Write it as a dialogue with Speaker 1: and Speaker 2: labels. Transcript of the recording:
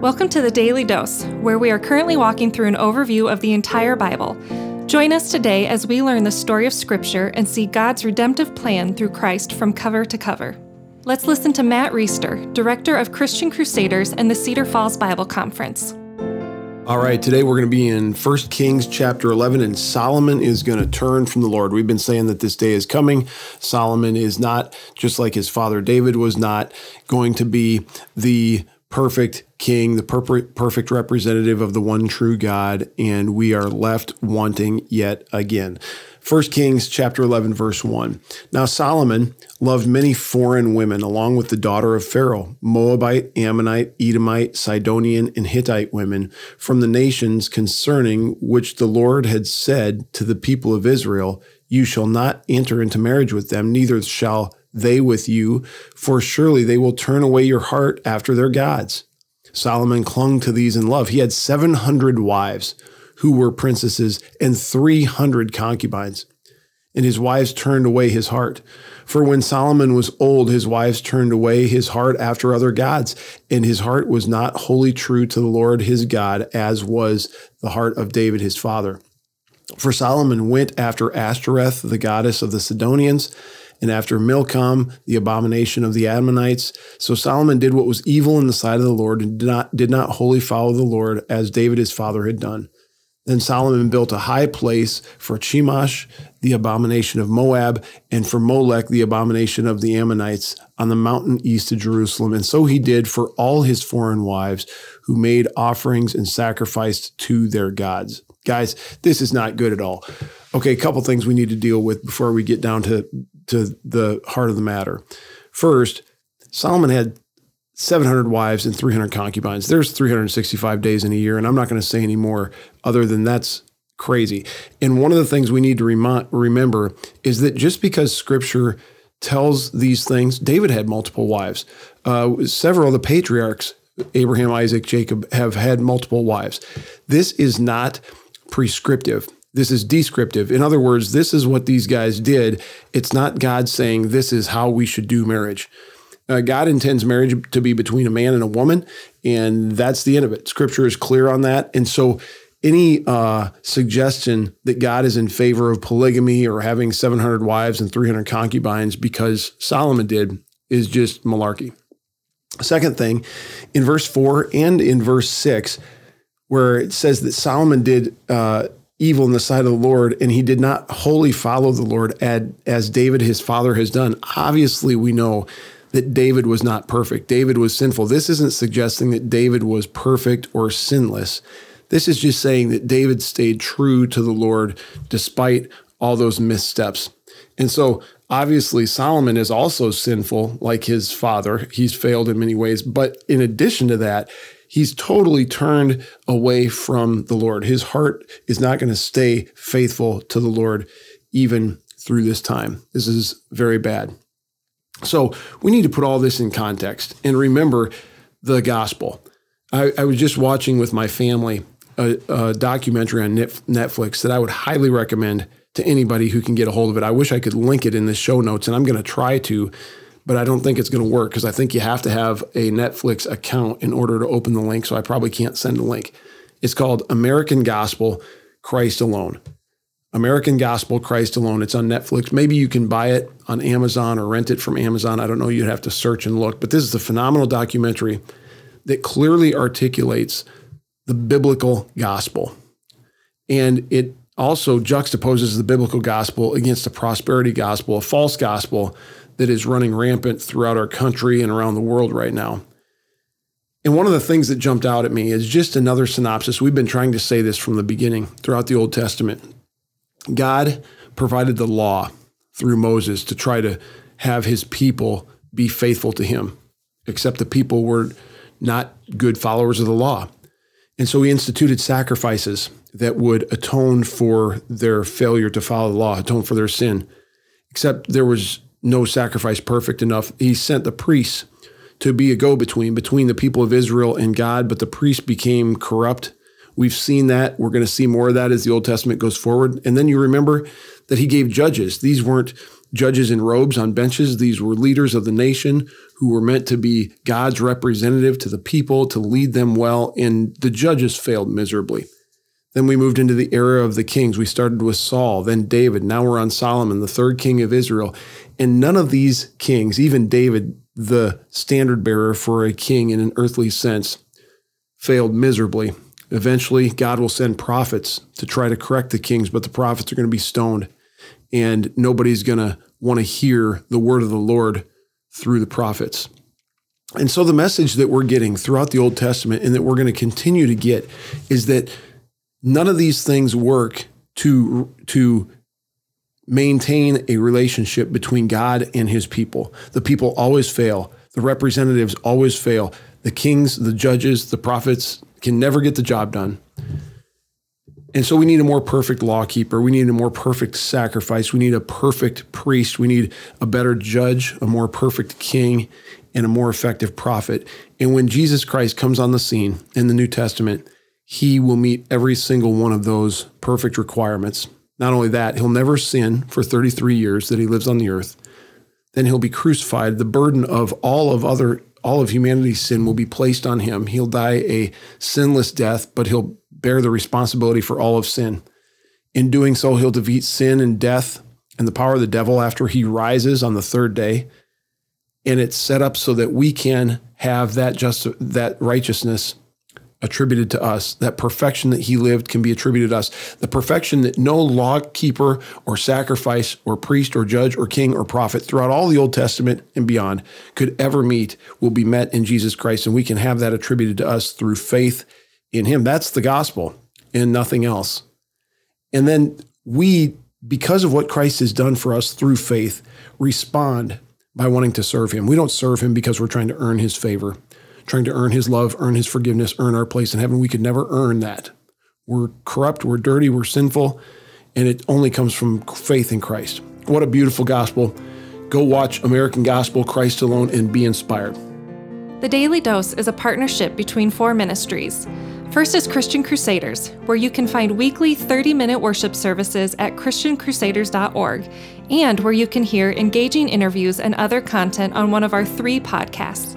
Speaker 1: Welcome to the Daily Dose, where we are currently walking through an overview of the entire Bible. Join us today as we learn the story of Scripture and see God's redemptive plan through Christ from cover to cover. Let's listen to Matt Reisetter, Director of Christian Crusaders and the Cedar Falls Bible Conference.
Speaker 2: All right, today we're going to be in 1 Kings chapter 11, and Solomon is going to turn from the Lord. We've been saying that this day is coming. Solomon is not, just like his father David was not, going to be the perfect king, the perfect representative of the one true God, and we are left wanting yet again. 1 Kings chapter 11 verse 1. Now Solomon loved many foreign women along with the daughter of Pharaoh, Moabite, Ammonite, Edomite, Sidonian, and Hittite women from the nations concerning which the Lord had said to the people of Israel, you shall not enter into marriage with them, neither shall they with you, for surely they will turn away your heart after their gods. Solomon clung to these in love. He had 700 wives who were princesses and 300 concubines. And his wives turned away his heart. For when Solomon was old, his wives turned away his heart after other gods, and his heart was not wholly true to the Lord his God, as was the heart of David his father. For Solomon went after Ashtoreth, the goddess of the Sidonians, and after Milcom, the abomination of the Ammonites. So Solomon did what was evil in the sight of the Lord and did not, did not wholly follow the Lord as David his father had done. Then Solomon built a high place for Chemosh, the abomination of Moab, and for Molech, the abomination of the Ammonites, on the mountain east of Jerusalem. And so he did for all his foreign wives who made offerings and sacrificed to their gods. Guys, this is not good at all. Okay, a couple things we need to deal with before we get down to to the heart of the matter. First, Solomon had 700 wives and 300 concubines. There's 365 days in a year, and I'm not going to say any more other than that's crazy. And one of the things we need to rem- remember is that just because scripture tells these things, David had multiple wives. Uh, several of the patriarchs, Abraham, Isaac, Jacob, have had multiple wives. This is not prescriptive. This is descriptive. In other words, this is what these guys did. It's not God saying this is how we should do marriage. Uh, God intends marriage to be between a man and a woman, and that's the end of it. Scripture is clear on that. And so, any uh, suggestion that God is in favor of polygamy or having 700 wives and 300 concubines because Solomon did is just malarkey. Second thing, in verse 4 and in verse 6, where it says that Solomon did uh, evil in the sight of the Lord, and he did not wholly follow the Lord as David, his father, has done. Obviously, we know that David was not perfect. David was sinful. This isn't suggesting that David was perfect or sinless. This is just saying that David stayed true to the Lord despite all those missteps. And so, obviously, Solomon is also sinful, like his father. He's failed in many ways. But in addition to that, he's totally turned away from the Lord. His heart is not going to stay faithful to the Lord even through this time. This is very bad. So we need to put all this in context and remember the gospel. I, I was just watching with my family a, a documentary on Netflix that I would highly recommend to anybody who can get a hold of it. I wish I could link it in the show notes, and I'm going to try to but I don't think it's going to work because I think you have to have a Netflix account in order to open the link. So I probably can't send a link. It's called American Gospel Christ Alone. American Gospel Christ Alone. It's on Netflix. Maybe you can buy it on Amazon or rent it from Amazon. I don't know. You'd have to search and look. But this is a phenomenal documentary that clearly articulates the biblical gospel. And it also juxtaposes the biblical gospel against the prosperity gospel, a false gospel that is running rampant throughout our country and around the world right now. And one of the things that jumped out at me is just another synopsis. We've been trying to say this from the beginning throughout the Old Testament. God provided the law through Moses to try to have his people be faithful to him, except the people were not good followers of the law. And so he instituted sacrifices that would atone for their failure to follow the law, atone for their sin. Except there was no sacrifice perfect enough. He sent the priests to be a go between between the people of Israel and God, but the priests became corrupt. We've seen that. We're going to see more of that as the Old Testament goes forward. And then you remember that he gave judges. These weren't judges in robes on benches. These were leaders of the nation who were meant to be God's representative to the people, to lead them well, and the judges failed miserably. Then we moved into the era of the kings. We started with Saul, then David. Now we're on Solomon, the third king of Israel. And none of these kings, even David, the standard bearer for a king in an earthly sense, failed miserably. Eventually, God will send prophets to try to correct the kings, but the prophets are going to be stoned, and nobody's going to want to hear the word of the Lord through the prophets. And so, the message that we're getting throughout the Old Testament and that we're going to continue to get is that None of these things work to to maintain a relationship between God and his people. The people always fail. The representatives always fail. The kings, the judges, the prophets can never get the job done. And so we need a more perfect lawkeeper. We need a more perfect sacrifice. We need a perfect priest. We need a better judge, a more perfect king, and a more effective prophet. And when Jesus Christ comes on the scene in the New Testament, he will meet every single one of those perfect requirements. Not only that, he'll never sin for 33 years that he lives on the earth. Then he'll be crucified. The burden of all of other all of humanity's sin will be placed on him. He'll die a sinless death, but he'll bear the responsibility for all of sin. In doing so, he'll defeat sin and death and the power of the devil after he rises on the third day. And it's set up so that we can have that just that righteousness attributed to us. That perfection that he lived can be attributed to us. The perfection that no law keeper or sacrifice or priest or judge or king or prophet throughout all the Old Testament and beyond could ever meet will be met in Jesus Christ. And we can have that attributed to us through faith in him. That's the gospel and nothing else. And then we, because of what Christ has done for us through faith, respond by wanting to serve him. We don't serve him because we're trying to earn his favor trying to earn his love, earn his forgiveness, earn our place in heaven. We could never earn that. We're corrupt, we're dirty, we're sinful, and it only comes from faith in Christ. What a beautiful gospel. Go watch American Gospel, Christ Alone, and be inspired.
Speaker 1: The Daily Dose is a partnership between four ministries. First is Christian Crusaders, where you can find weekly 30 minute worship services at ChristianCrusaders.org, and where you can hear engaging interviews and other content on one of our three podcasts.